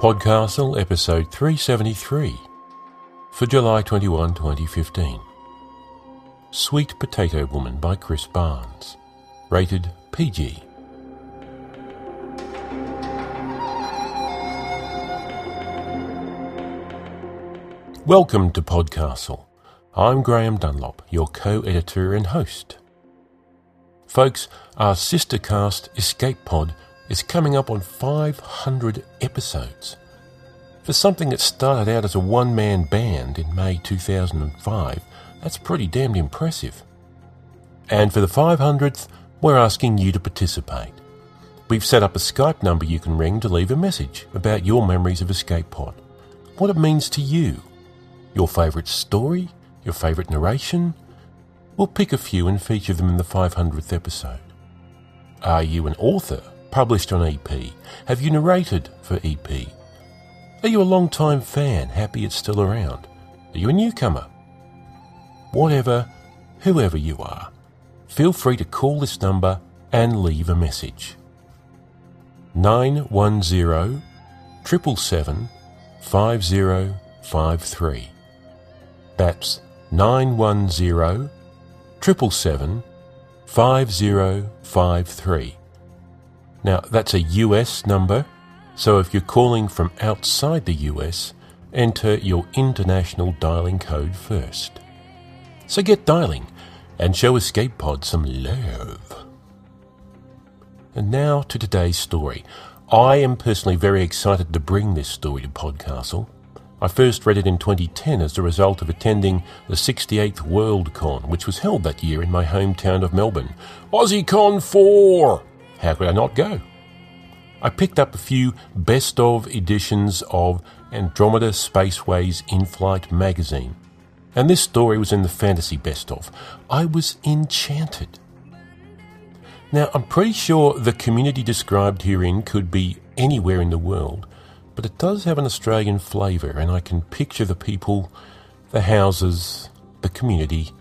Podcastle episode 373 for July 21, 2015. Sweet Potato Woman by Chris Barnes. Rated PG. Welcome to Podcastle. I'm Graeme Dunlop, your co editor and host. Folks, our sister cast Escape Pod is coming up on 500 episodes. For something that started out as a one man band in May 2005, that's pretty damned impressive. And for the 500th, we're asking you to participate. We've set up a Skype number you can ring to leave a message about your memories of Escape Pod, what it means to you, your favourite story, your favourite narration. We'll pick a few and feature them in the 500th episode. Are you an author published on EP? Have you narrated for EP? Are you a long-time fan, happy it's still around? Are you a newcomer? Whatever, whoever you are, feel free to call this number and leave a message. 910 777 5053. That's 910 777 5053. Now, that's a US number, so if you're calling from outside the US, enter your international dialing code first. So get dialing and show Escape Pod some love. And now to today's story. I am personally very excited to bring this story to Podcastle. I first read it in 2010 as a result of attending the 68th WorldCon, which was held that year in my hometown of Melbourne. AussieCon 4! How could I not go? I picked up a few best of editions of Andromeda Spaceways Inflight magazine, and this story was in the fantasy best of. I was enchanted. Now, I'm pretty sure the community described herein could be anywhere in the world, but it does have an Australian flavour, and I can picture the people, the houses, the community.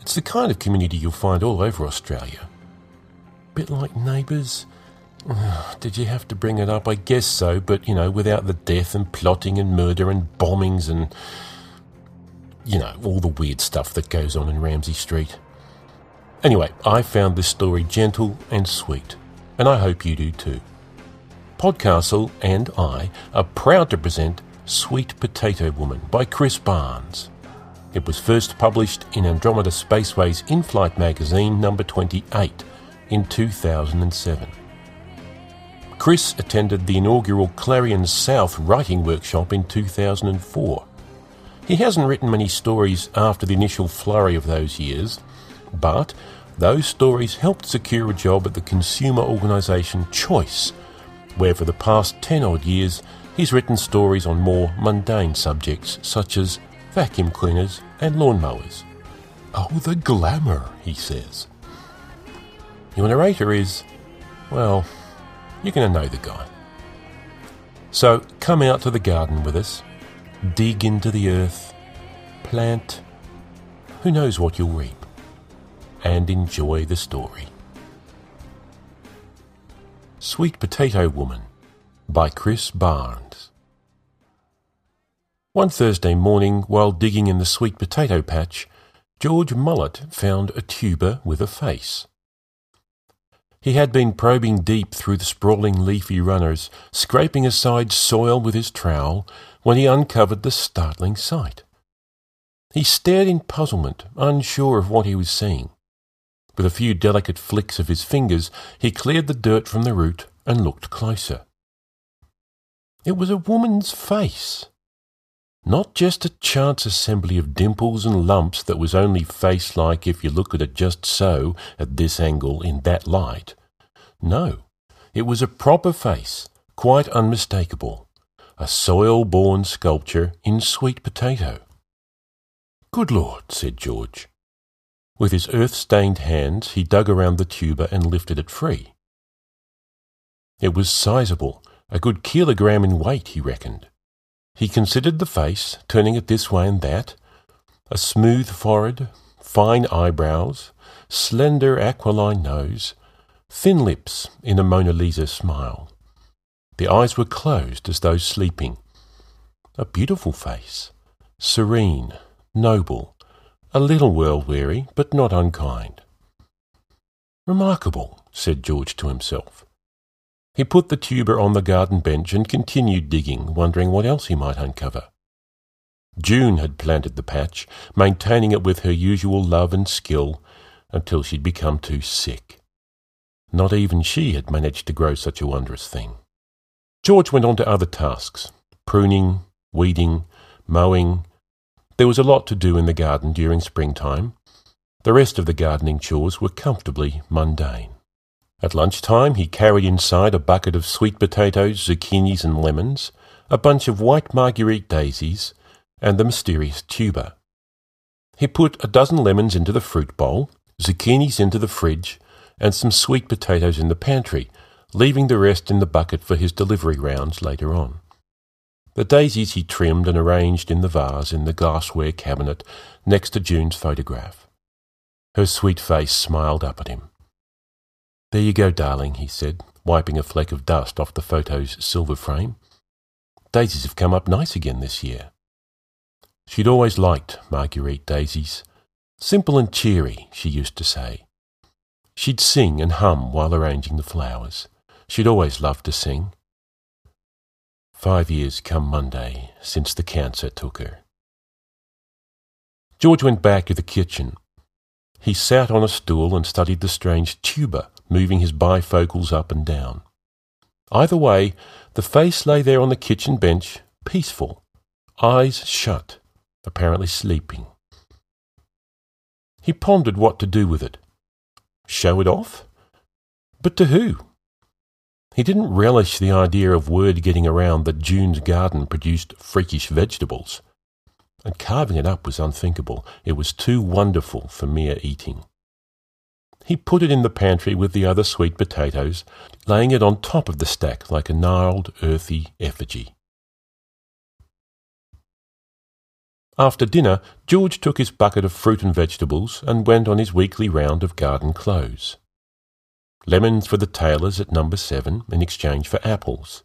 It's the kind of community you'll find all over Australia bit like Neighbours? Did you have to bring it up? I guess so, but, you know, without the death and plotting and murder and bombings and, you know, all the weird stuff that goes on in Ramsay Street. Anyway, I found this story gentle and sweet, and I hope you do too. Podcastle and I are proud to present Sweet Potato Woman by Chris Barnes. It was first published in Andromeda Spaceways Inflight magazine number 28 in 2007. Chris attended the inaugural Clarion South writing workshop in 2004. He hasn't written many stories after the initial flurry of those years, but those stories helped secure a job at the consumer organisation Choice, where for the past 10 odd years he's written stories on more mundane subjects such as vacuum cleaners and lawnmowers. Oh, the glamour, he says. Your narrator is, well, you're going to know the guy. So come out to the garden with us, dig into the earth, plant, who knows what you'll reap, and enjoy the story. Sweet Potato Woman by Chris Barnes. One Thursday morning, while digging in the sweet potato patch, George Mullet found a tuber with a face. He had been probing deep through the sprawling leafy runners, scraping aside soil with his trowel, when he uncovered the startling sight. He stared in puzzlement, unsure of what he was seeing. With a few delicate flicks of his fingers, he cleared the dirt from the root and looked closer. It was a woman's face. Not just a chance assembly of dimples and lumps that was only face like if you look at it just so, at this angle, in that light. No, it was a proper face, quite unmistakable. A soil born sculpture in sweet potato. Good Lord, said George. With his earth stained hands, he dug around the tuber and lifted it free. It was sizable, a good kilogram in weight, he reckoned. He considered the face, turning it this way and that. A smooth forehead, fine eyebrows, slender aquiline nose, thin lips in a Mona Lisa smile. The eyes were closed as though sleeping. A beautiful face, serene, noble, a little world weary, but not unkind. Remarkable, said George to himself. He put the tuber on the garden bench and continued digging, wondering what else he might uncover. June had planted the patch, maintaining it with her usual love and skill until she'd become too sick. Not even she had managed to grow such a wondrous thing. George went on to other tasks pruning, weeding, mowing. There was a lot to do in the garden during springtime. The rest of the gardening chores were comfortably mundane. At lunchtime, he carried inside a bucket of sweet potatoes, zucchinis, and lemons, a bunch of white marguerite daisies, and the mysterious tuber. He put a dozen lemons into the fruit bowl, zucchinis into the fridge, and some sweet potatoes in the pantry, leaving the rest in the bucket for his delivery rounds later on. The daisies he trimmed and arranged in the vase in the glassware cabinet next to June's photograph. Her sweet face smiled up at him. There you go, darling, he said, wiping a flake of dust off the photo's silver frame. Daisies have come up nice again this year. She'd always liked Marguerite daisies. Simple and cheery, she used to say. She'd sing and hum while arranging the flowers. She'd always loved to sing. Five years come Monday since the cancer took her. George went back to the kitchen. He sat on a stool and studied the strange tuber moving his bifocals up and down. Either way, the face lay there on the kitchen bench, peaceful, eyes shut, apparently sleeping. He pondered what to do with it. Show it off? But to who? He didn't relish the idea of word getting around that June's garden produced freakish vegetables. And carving it up was unthinkable. It was too wonderful for mere eating. He put it in the pantry with the other sweet potatoes, laying it on top of the stack like a gnarled, earthy effigy. After dinner, George took his bucket of fruit and vegetables and went on his weekly round of Garden Close. Lemons for the Taylors at number seven in exchange for apples.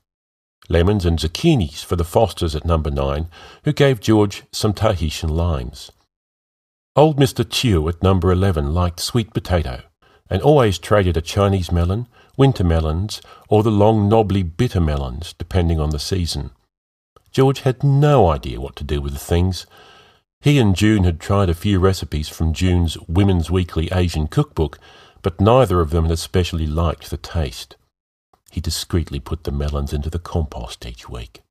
Lemons and zucchinis for the Fosters at number nine, who gave George some Tahitian limes. Old Mr. Chew at number eleven liked sweet potato, and always traded a Chinese melon, winter melons, or the long knobbly bitter melons, depending on the season. George had no idea what to do with the things. He and June had tried a few recipes from June's Women's Weekly Asian Cookbook, but neither of them had especially liked the taste. He discreetly put the melons into the compost each week.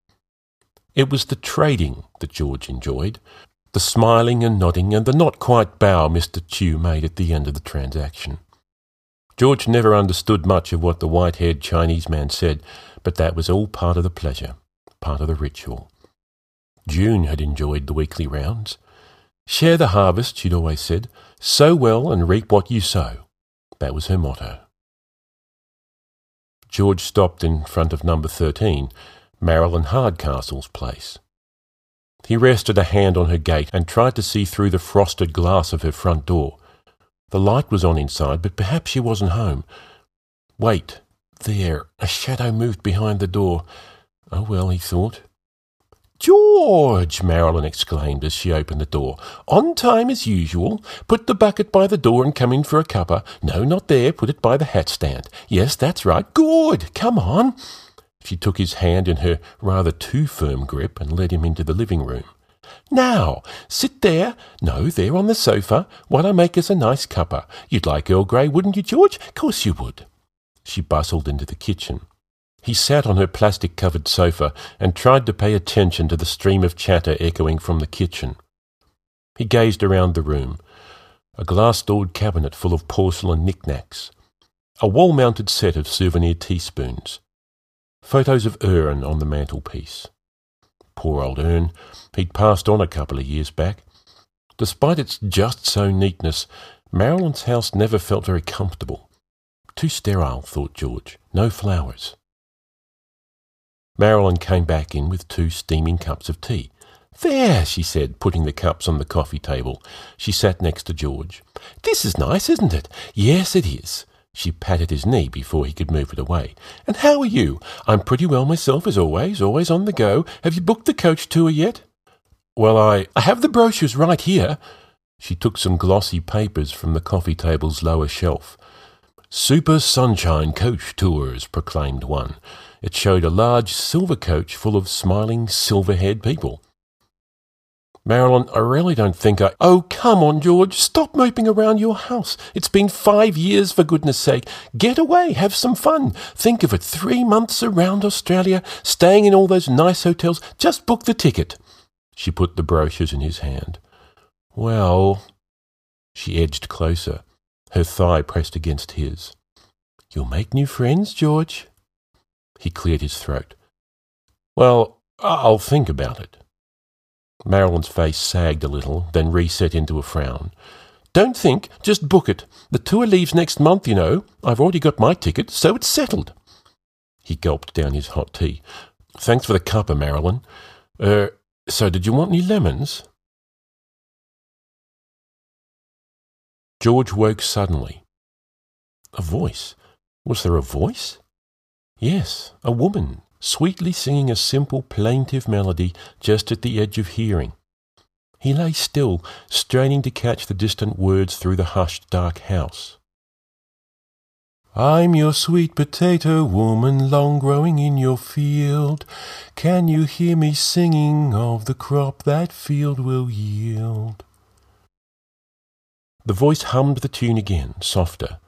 It was the trading that George enjoyed, the smiling and nodding and the not quite bow Mr. Chew made at the end of the transaction. George never understood much of what the white haired Chinese man said, but that was all part of the pleasure, part of the ritual. June had enjoyed the weekly rounds. Share the harvest, she'd always said. Sow well and reap what you sow. That was her motto. George stopped in front of number 13, Marilyn Hardcastle's place. He rested a hand on her gate and tried to see through the frosted glass of her front door. The light was on inside, but perhaps she wasn't home. Wait, there, a shadow moved behind the door. Oh well, he thought. George! Marilyn exclaimed as she opened the door. On time as usual. Put the bucket by the door and come in for a cuppa. No, not there. Put it by the hat stand. Yes, that's right. Good. Come on. She took his hand in her rather too firm grip and led him into the living room. Now, sit there. No, there on the sofa, while I make us a nice cuppa. You'd like Earl Grey, wouldn't you, George? Course you would. She bustled into the kitchen. He sat on her plastic covered sofa and tried to pay attention to the stream of chatter echoing from the kitchen. He gazed around the room. A glass doored cabinet full of porcelain knickknacks. A wall mounted set of souvenir teaspoons. Photos of Ern on the mantelpiece. Poor old Ern. He'd passed on a couple of years back. Despite its just so neatness, Marilyn's house never felt very comfortable. Too sterile, thought George. No flowers. Marilyn came back in with two steaming cups of tea. There, she said, putting the cups on the coffee table. She sat next to George. This is nice, isn't it? Yes, it is. She patted his knee before he could move it away. And how are you? I'm pretty well myself, as always, always on the go. Have you booked the coach tour yet? Well, I, I have the brochures right here. She took some glossy papers from the coffee table's lower shelf. Super Sunshine Coach Tours, proclaimed one. It showed a large silver coach full of smiling, silver haired people. Marilyn, I really don't think I. Oh, come on, George. Stop moping around your house. It's been five years, for goodness sake. Get away. Have some fun. Think of it. Three months around Australia, staying in all those nice hotels. Just book the ticket. She put the brochures in his hand. Well. She edged closer, her thigh pressed against his. You'll make new friends, George. He cleared his throat. Well, I'll think about it. Marilyn's face sagged a little, then reset into a frown. Don't think, just book it. The tour leaves next month, you know. I've already got my ticket, so it's settled. He gulped down his hot tea. Thanks for the cuppa, Marilyn. Er, so did you want any lemons? George woke suddenly. A voice. Was there a voice? Yes, a woman, sweetly singing a simple, plaintive melody just at the edge of hearing. He lay still, straining to catch the distant words through the hushed, dark house. I'm your sweet potato woman, long growing in your field. Can you hear me singing of the crop that field will yield? The voice hummed the tune again, softer.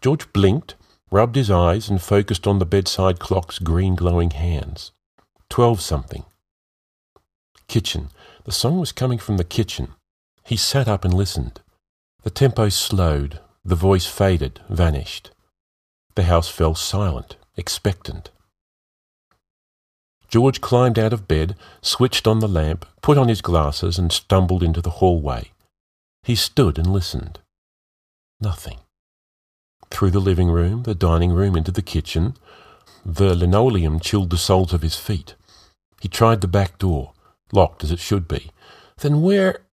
George blinked, rubbed his eyes, and focused on the bedside clock's green glowing hands. Twelve something. Kitchen. The song was coming from the kitchen. He sat up and listened. The tempo slowed, the voice faded, vanished. The house fell silent, expectant. George climbed out of bed, switched on the lamp, put on his glasses, and stumbled into the hallway. He stood and listened. Nothing through the living room, the dining room, into the kitchen. The linoleum chilled the soles of his feet. He tried the back door, locked as it should be. Then where.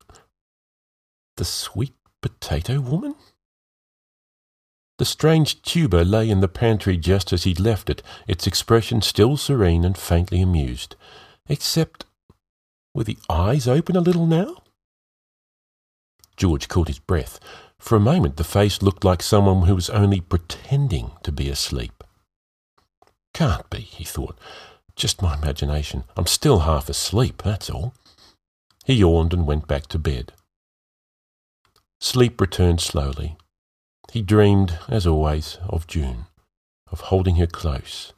The sweet potato woman? The strange tuber lay in the pantry just as he'd left it, its expression still serene and faintly amused. Except, were the eyes open a little now? George caught his breath. For a moment, the face looked like someone who was only pretending to be asleep. Can't be, he thought. Just my imagination. I'm still half asleep, that's all. He yawned and went back to bed. Sleep returned slowly. He dreamed, as always, of June, of holding her close,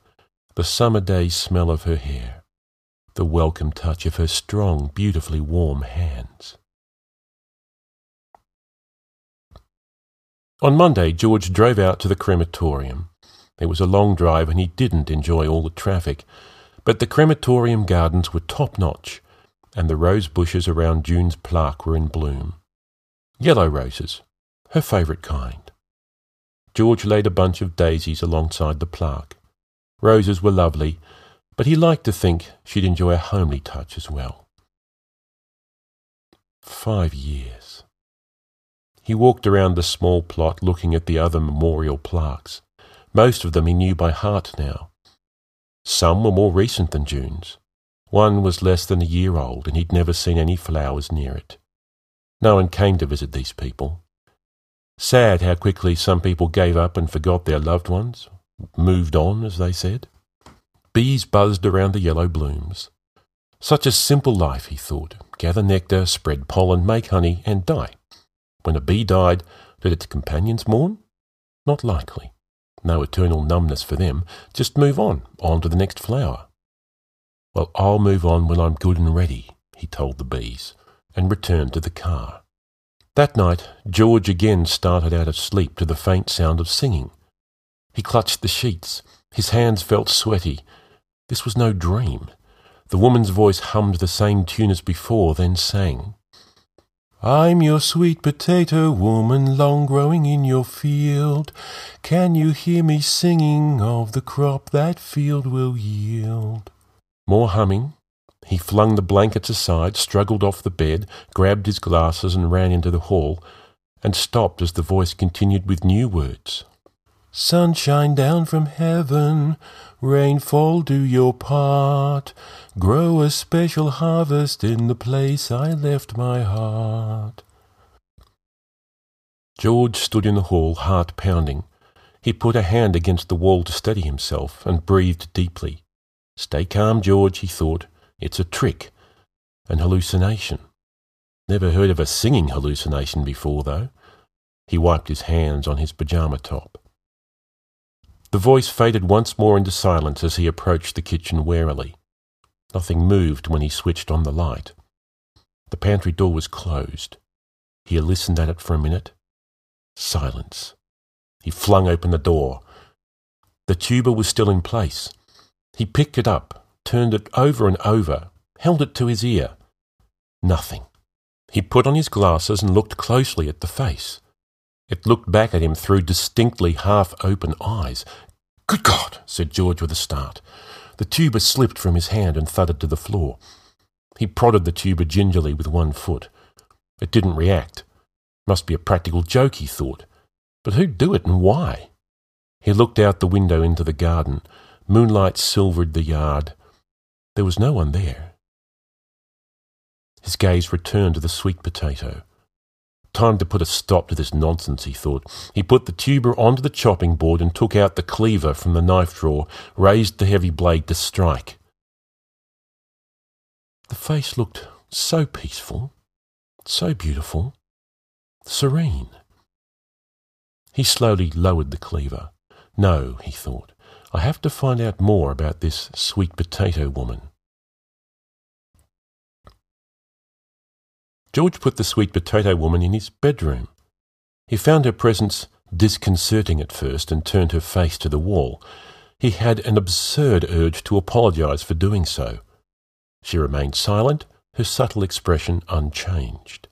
the summer day's smell of her hair, the welcome touch of her strong, beautifully warm hands. On Monday, George drove out to the crematorium. It was a long drive and he didn't enjoy all the traffic, but the crematorium gardens were top notch, and the rose bushes around June's plaque were in bloom. Yellow roses, her favourite kind. George laid a bunch of daisies alongside the plaque. Roses were lovely, but he liked to think she'd enjoy a homely touch as well. Five years. He walked around the small plot looking at the other memorial plaques. Most of them he knew by heart now. Some were more recent than June's. One was less than a year old, and he'd never seen any flowers near it. No one came to visit these people. Sad how quickly some people gave up and forgot their loved ones, moved on, as they said. Bees buzzed around the yellow blooms. Such a simple life, he thought. Gather nectar, spread pollen, make honey, and die. When a bee died, did its companions mourn? Not likely. No eternal numbness for them. Just move on, on to the next flower. Well, I'll move on when I'm good and ready, he told the bees, and returned to the car. That night, George again started out of sleep to the faint sound of singing. He clutched the sheets. His hands felt sweaty. This was no dream. The woman's voice hummed the same tune as before, then sang. I'm your sweet potato woman, long growing in your field. Can you hear me singing of the crop that field will yield? More humming. He flung the blankets aside, struggled off the bed, grabbed his glasses, and ran into the hall, and stopped as the voice continued with new words. Sunshine down from heaven, rainfall do your part. Grow a special harvest in the place I left my heart. George stood in the hall, heart pounding. He put a hand against the wall to steady himself and breathed deeply. Stay calm, George, he thought. It's a trick. An hallucination. Never heard of a singing hallucination before, though. He wiped his hands on his pyjama top. The voice faded once more into silence as he approached the kitchen warily. Nothing moved when he switched on the light. The pantry door was closed. He listened at it for a minute. Silence. He flung open the door. The tuber was still in place. He picked it up, turned it over and over, held it to his ear. Nothing. He put on his glasses and looked closely at the face. It looked back at him through distinctly half open eyes. Good God, said George with a start. The tuber slipped from his hand and thudded to the floor. He prodded the tuber gingerly with one foot. It didn't react. Must be a practical joke, he thought. But who'd do it and why? He looked out the window into the garden. Moonlight silvered the yard. There was no one there. His gaze returned to the sweet potato. Time to put a stop to this nonsense, he thought. He put the tuber onto the chopping board and took out the cleaver from the knife drawer, raised the heavy blade to strike. The face looked so peaceful, so beautiful, serene. He slowly lowered the cleaver. No, he thought, I have to find out more about this sweet potato woman. George put the sweet potato woman in his bedroom. He found her presence disconcerting at first and turned her face to the wall. He had an absurd urge to apologize for doing so. She remained silent, her subtle expression unchanged.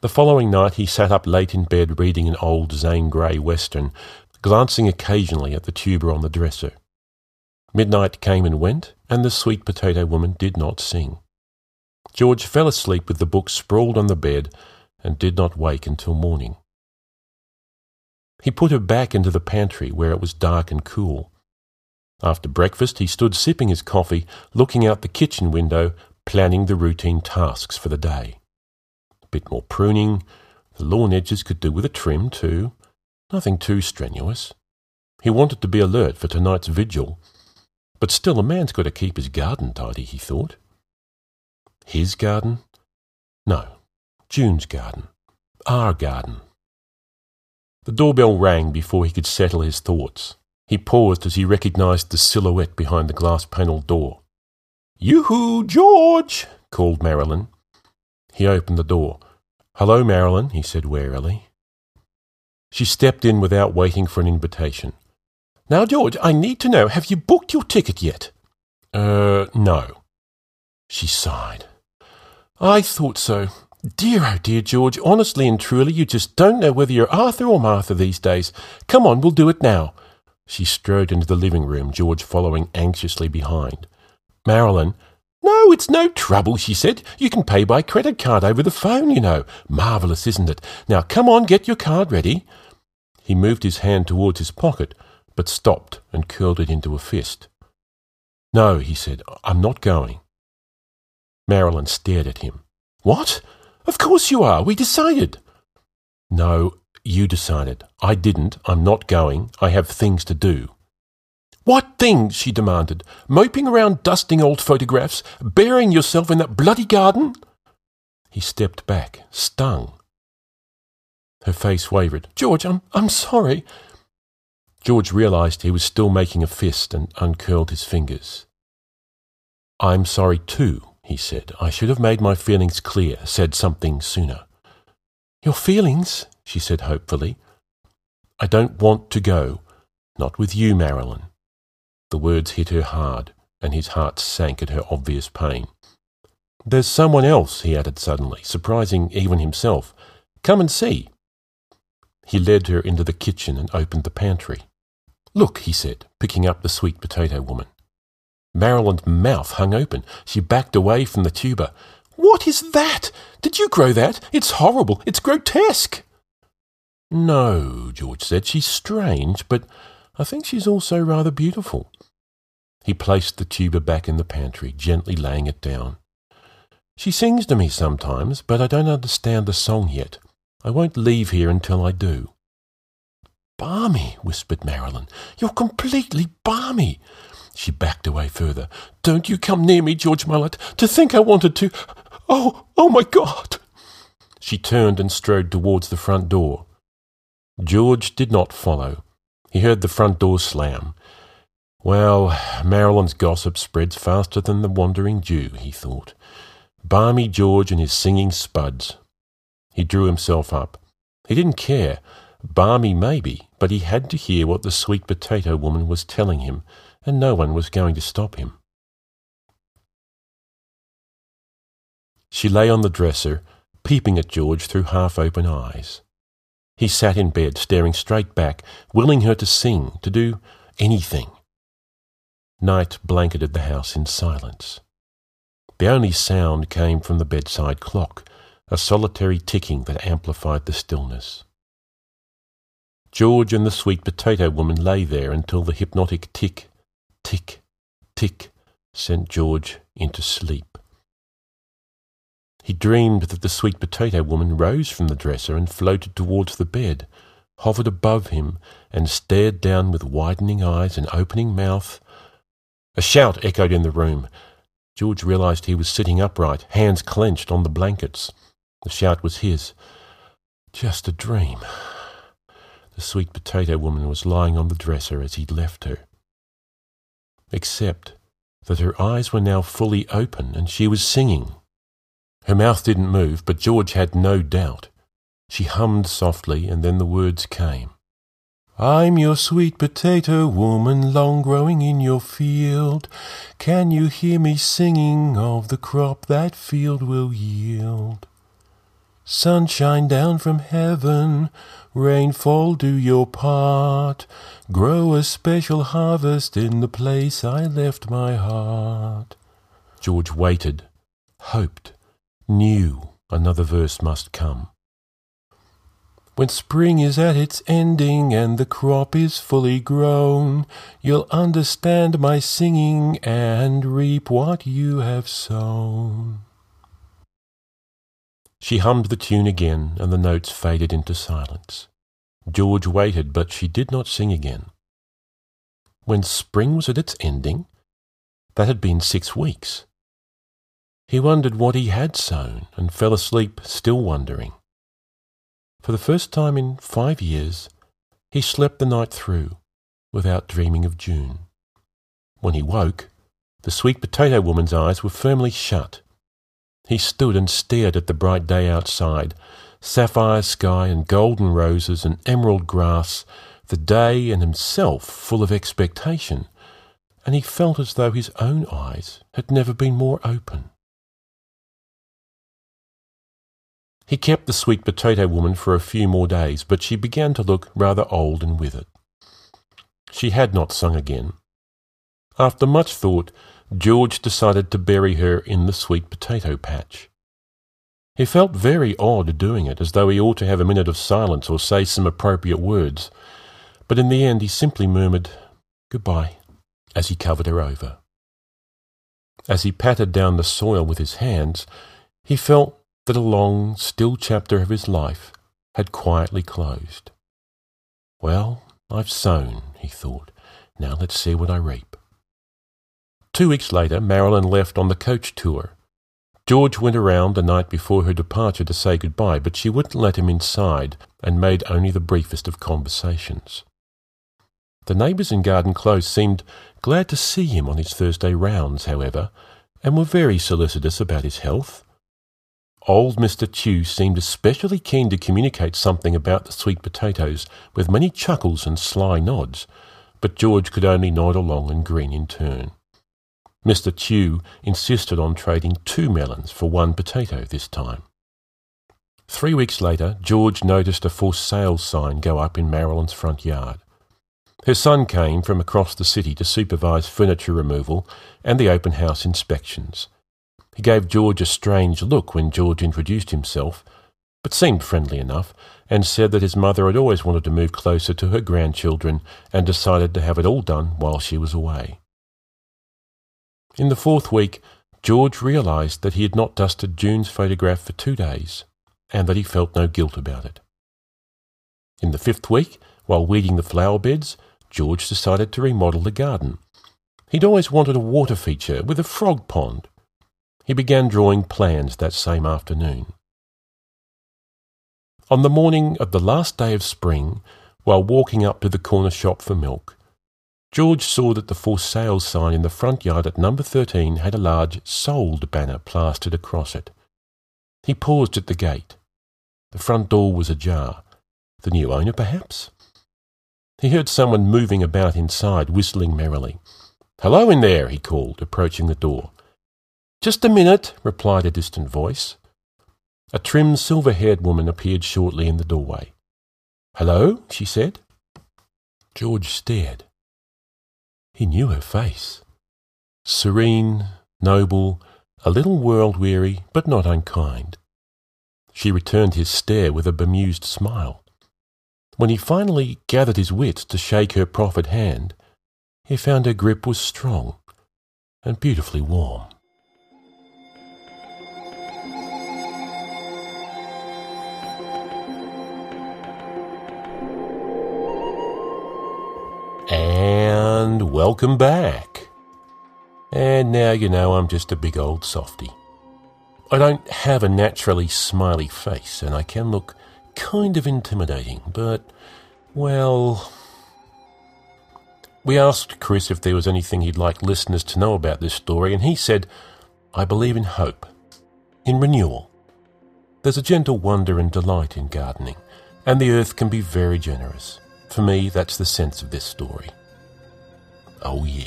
The following night he sat up late in bed reading an old Zane Grey western, glancing occasionally at the tuber on the dresser. Midnight came and went, and the sweet potato woman did not sing. George fell asleep with the book sprawled on the bed and did not wake until morning. He put her back into the pantry where it was dark and cool. After breakfast, he stood sipping his coffee, looking out the kitchen window, planning the routine tasks for the day. A bit more pruning. The lawn edges could do with a trim, too. Nothing too strenuous. He wanted to be alert for tonight's vigil. But still, a man's got to keep his garden tidy, he thought. His garden? No, June's garden. Our garden. The doorbell rang before he could settle his thoughts. He paused as he recognized the silhouette behind the glass panelled door. Yoo-hoo, George! called Marilyn. He opened the door. Hello, Marilyn, he said warily. She stepped in without waiting for an invitation. Now, George, I need to know, have you booked your ticket yet? Er, uh, no. She sighed. I thought so. Dear, oh dear, George, honestly and truly, you just don't know whether you're Arthur or Martha these days. Come on, we'll do it now. She strode into the living room, George following anxiously behind. Marilyn, no, it's no trouble, she said. You can pay by credit card over the phone, you know. Marvellous, isn't it? Now come on, get your card ready. He moved his hand towards his pocket, but stopped and curled it into a fist. No, he said, I'm not going. Marilyn stared at him. What? Of course you are. We decided. No, you decided. I didn't. I'm not going. I have things to do. What things? she demanded. Moping around dusting old photographs? Burying yourself in that bloody garden? He stepped back, stung. Her face wavered. George, I'm, I'm sorry. George realized he was still making a fist and uncurled his fingers. I'm sorry too, he said. I should have made my feelings clear, said something sooner. Your feelings? she said hopefully. I don't want to go. Not with you, Marilyn. The words hit her hard, and his heart sank at her obvious pain. There's someone else, he added suddenly, surprising even himself. Come and see. He led her into the kitchen and opened the pantry. Look, he said, picking up the sweet potato woman. Marilyn's mouth hung open. She backed away from the tuber. What is that? Did you grow that? It's horrible. It's grotesque. No, George said. She's strange, but I think she's also rather beautiful. He placed the tuber back in the pantry, gently laying it down. She sings to me sometimes, but I don't understand the song yet. I won't leave here until I do. Barmy, whispered Marilyn. You're completely barmy. She backed away further. Don't you come near me, George Mullet. To think I wanted to. Oh, oh my God! She turned and strode towards the front door. George did not follow. He heard the front door slam. Well, Marilyn's gossip spreads faster than the wandering Jew, he thought. Barmy George and his singing spuds. He drew himself up. He didn't care. Barmy maybe, but he had to hear what the sweet potato woman was telling him, and no one was going to stop him. She lay on the dresser, peeping at George through half open eyes. He sat in bed, staring straight back, willing her to sing, to do anything. Night blanketed the house in silence. The only sound came from the bedside clock, a solitary ticking that amplified the stillness. George and the sweet potato woman lay there until the hypnotic tick, tick, tick sent George into sleep. He dreamed that the sweet potato woman rose from the dresser and floated towards the bed, hovered above him, and stared down with widening eyes and opening mouth a shout echoed in the room. George realized he was sitting upright, hands clenched on the blankets. The shout was his. Just a dream. The sweet potato woman was lying on the dresser as he'd left her. Except that her eyes were now fully open and she was singing. Her mouth didn't move, but George had no doubt. She hummed softly, and then the words came. I'm your sweet potato woman, long growing in your field. Can you hear me singing of the crop that field will yield? Sunshine down from heaven, rainfall do your part. Grow a special harvest in the place I left my heart. George waited, hoped, knew another verse must come. When spring is at its ending and the crop is fully grown, you'll understand my singing and reap what you have sown. She hummed the tune again, and the notes faded into silence. George waited, but she did not sing again. When spring was at its ending, that had been six weeks. He wondered what he had sown, and fell asleep still wondering. For the first time in five years, he slept the night through without dreaming of June. When he woke, the sweet potato woman's eyes were firmly shut. He stood and stared at the bright day outside, sapphire sky and golden roses and emerald grass, the day and himself full of expectation, and he felt as though his own eyes had never been more open. He kept the sweet potato woman for a few more days, but she began to look rather old and withered. She had not sung again. After much thought, George decided to bury her in the sweet potato patch. He felt very odd doing it, as though he ought to have a minute of silence or say some appropriate words, but in the end he simply murmured, Goodbye, as he covered her over. As he patted down the soil with his hands, he felt that a long, still chapter of his life had quietly closed. Well, I've sown, he thought. Now let's see what I reap. Two weeks later, Marilyn left on the coach tour. George went around the night before her departure to say goodbye, but she wouldn't let him inside and made only the briefest of conversations. The neighbours in Garden Close seemed glad to see him on his Thursday rounds, however, and were very solicitous about his health Old Mr. Tew seemed especially keen to communicate something about the sweet potatoes, with many chuckles and sly nods, but George could only nod along and grin in turn. Mr. Tew insisted on trading two melons for one potato this time. Three weeks later, George noticed a for sale sign go up in Marilyn's front yard. Her son came from across the city to supervise furniture removal and the open house inspections. He gave George a strange look when George introduced himself, but seemed friendly enough and said that his mother had always wanted to move closer to her grandchildren and decided to have it all done while she was away. In the fourth week, George realised that he had not dusted June's photograph for two days and that he felt no guilt about it. In the fifth week, while weeding the flower beds, George decided to remodel the garden. He'd always wanted a water feature with a frog pond. He began drawing plans that same afternoon. On the morning of the last day of spring, while walking up to the corner shop for milk, George saw that the for sale sign in the front yard at number 13 had a large sold banner plastered across it. He paused at the gate. The front door was ajar. The new owner, perhaps? He heard someone moving about inside, whistling merrily. Hello in there, he called, approaching the door. Just a minute, replied a distant voice. A trim, silver haired woman appeared shortly in the doorway. Hello, she said. George stared. He knew her face. Serene, noble, a little world weary, but not unkind. She returned his stare with a bemused smile. When he finally gathered his wits to shake her proffered hand, he found her grip was strong and beautifully warm. And welcome back. And now you know I'm just a big old softy. I don't have a naturally smiley face, and I can look kind of intimidating, but, well. We asked Chris if there was anything he'd like listeners to know about this story, and he said, I believe in hope, in renewal. There's a gentle wonder and delight in gardening, and the earth can be very generous. For me, that's the sense of this story. Oh, yeah.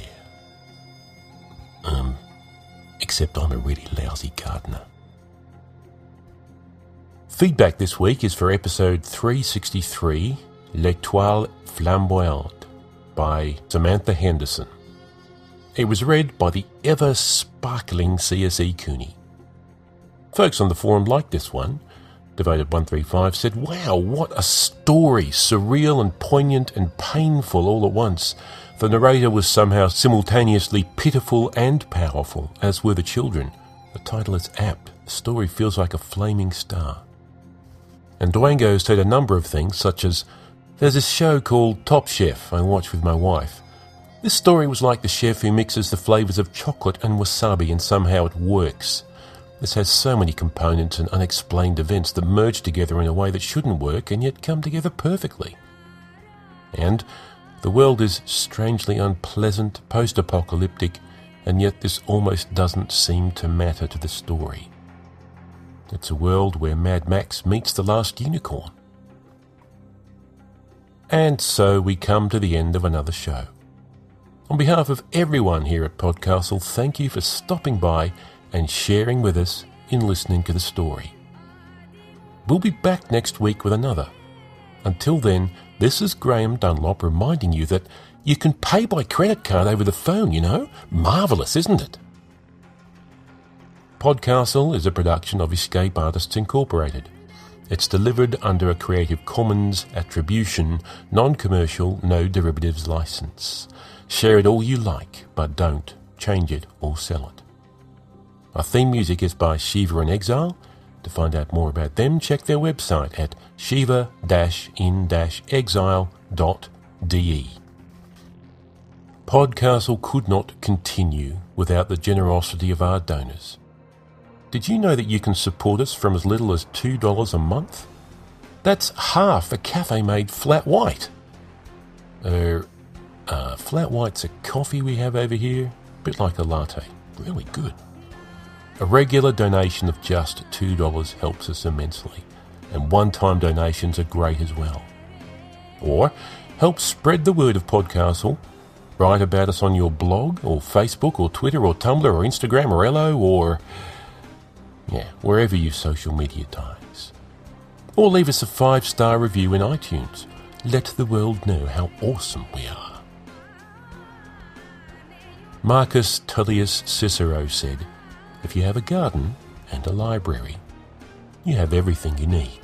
Um, except I'm a really lousy gardener. Feedback this week is for episode 363, L'Étoile Flamboyante, by Samantha Henderson. It was read by the ever sparkling CSE Cooney. Folks on the forum liked this one. Devoted135 said, Wow, what a story! Surreal and poignant and painful all at once. The narrator was somehow simultaneously pitiful and powerful, as were the children. The title is apt. The story feels like a flaming star. And Dwango said a number of things, such as, There's this show called Top Chef I watch with my wife. This story was like the chef who mixes the flavours of chocolate and wasabi and somehow it works. This has so many components and unexplained events that merge together in a way that shouldn't work and yet come together perfectly. And the world is strangely unpleasant, post apocalyptic, and yet this almost doesn't seem to matter to the story. It's a world where Mad Max meets the last unicorn. And so we come to the end of another show. On behalf of everyone here at Podcastle, thank you for stopping by and sharing with us in listening to the story. We'll be back next week with another. Until then, this is Graeme Dunlop reminding you that you can pay by credit card over the phone, you know? Marvellous, isn't it? Podcastle is a production of Escape Artists Incorporated. It's delivered under a Creative Commons Attribution, Non Commercial, No Derivatives license. Share it all you like, but don't change it or sell it. Our theme music is by Shiva in Exile. To find out more about them, check their website at shiva-in-exile.de. Podcastle could not continue without the generosity of our donors. Did you know that you can support us from as little as $2 a month? That's half a cafe made flat white. Er, uh, flat white's a coffee we have over here, a bit like a latte. Really good. A regular donation of just $2 helps us immensely, and one time donations are great as well. Or help spread the word of Podcastle. Write about us on your blog, or Facebook, or Twitter, or Tumblr, or Instagram, or Ello, or yeah, wherever you social media ties. Or leave us a five star review in iTunes. Let the world know how awesome we are. Marcus Tullius Cicero said, If you have a garden and a library, you have everything you need.